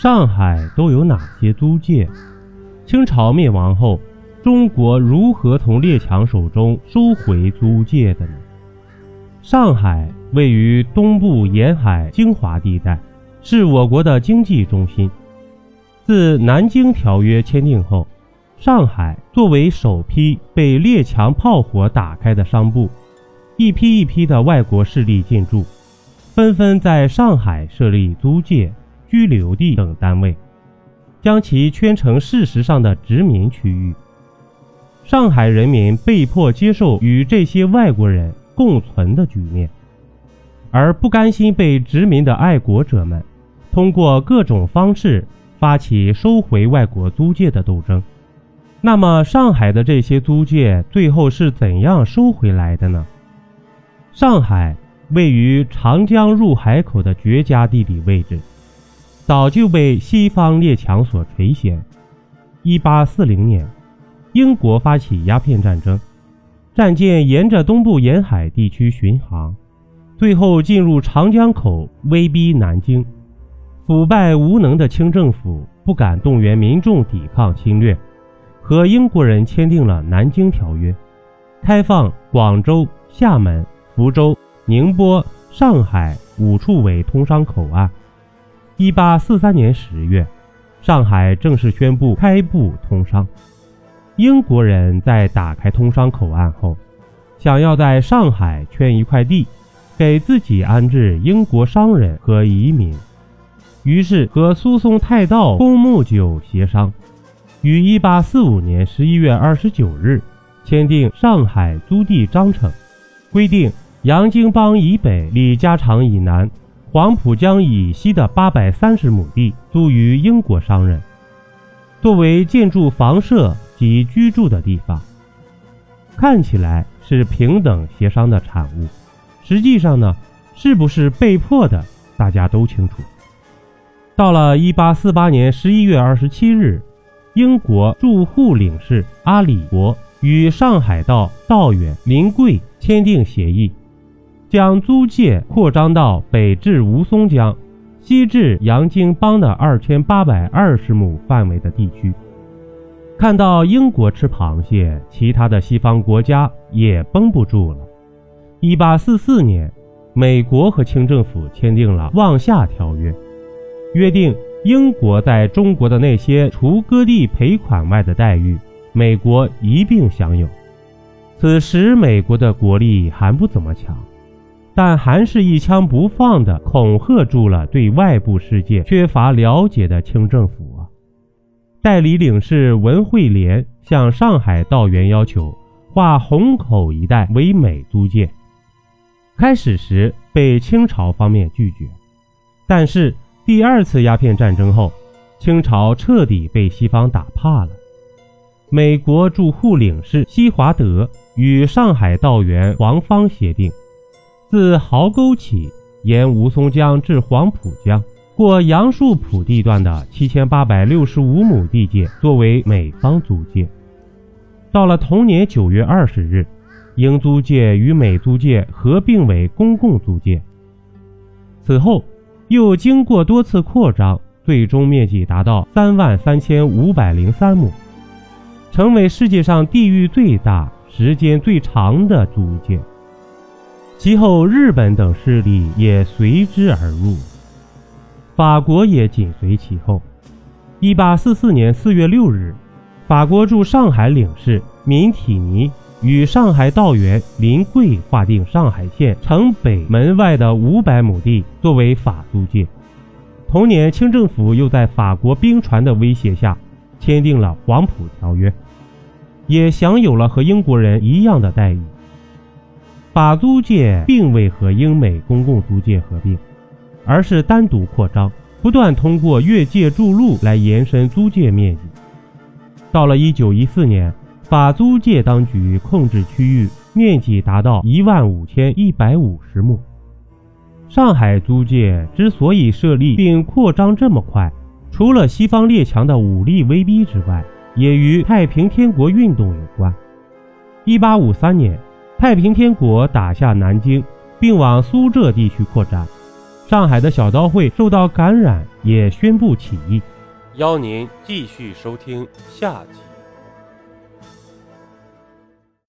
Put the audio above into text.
上海都有哪些租界？清朝灭亡后，中国如何从列强手中收回租界的呢？上海位于东部沿海精华地带，是我国的经济中心。自《南京条约》签订后，上海作为首批被列强炮火打开的商埠，一批一批的外国势力进驻，纷纷在上海设立租界、居留地等单位，将其圈成事实上的殖民区域。上海人民被迫接受与这些外国人。共存的局面，而不甘心被殖民的爱国者们，通过各种方式发起收回外国租界的斗争。那么，上海的这些租界最后是怎样收回来的呢？上海位于长江入海口的绝佳地理位置，早就被西方列强所垂涎。一八四零年，英国发起鸦片战争。战舰沿着东部沿海地区巡航，最后进入长江口，威逼南京。腐败无能的清政府不敢动员民众抵抗侵略，和英国人签订了《南京条约》，开放广州、厦门、福州、宁波、上海五处为通商口岸。一八四三年十月，上海正式宣布开埠通商。英国人在打开通商口岸后，想要在上海圈一块地，给自己安置英国商人和移民，于是和苏松泰道公墓酒协商，于1845年11月29日签订《上海租地章程》，规定洋泾浜以北、李家场以南、黄浦江以西的830亩地租于英国商人，作为建筑房舍。及居住的地方，看起来是平等协商的产物，实际上呢，是不是被迫的，大家都清楚。到了1848年11月27日，英国驻沪领事阿里国与上海道道远、林贵签订协议，将租界扩张到北至吴淞江、西至洋泾浜的2820亩范围的地区。看到英国吃螃蟹，其他的西方国家也绷不住了。一八四四年，美国和清政府签订了《望夏条约》，约定英国在中国的那些除割地赔款外的待遇，美国一并享有。此时，美国的国力还不怎么强，但还是一枪不放地恐吓住了对外部世界缺乏了解的清政府啊。代理领事文惠莲向上海道员要求划虹口一带为美租界，开始时被清朝方面拒绝，但是第二次鸦片战争后，清朝彻底被西方打怕了。美国驻沪领事西华德与上海道员黄芳协定，自壕沟起沿吴淞江至黄浦江。过杨树浦地段的七千八百六十五亩地界作为美方租界。到了同年九月二十日，英租界与美租界合并为公共租界。此后又经过多次扩张，最终面积达到三万三千五百零三亩，成为世界上地域最大、时间最长的租界。其后，日本等势力也随之而入。法国也紧随其后。一八四四年四月六日，法国驻上海领事闵体尼与上海道员林贵划定上海县城北门外的五百亩地作为法租界。同年，清政府又在法国兵船的威胁下签订了《黄埔条约》，也享有了和英国人一样的待遇。法租界并未和英美公共租界合并。而是单独扩张，不断通过越界筑路来延伸租界面积。到了1914年，法租界当局控制区域面积达到一万五千一百五十亩。上海租界之所以设立并扩张这么快，除了西方列强的武力威逼之外，也与太平天国运动有关。1853年，太平天国打下南京，并往苏浙地区扩展。上海的小刀会受到感染，也宣布起义。邀您继续收听下集。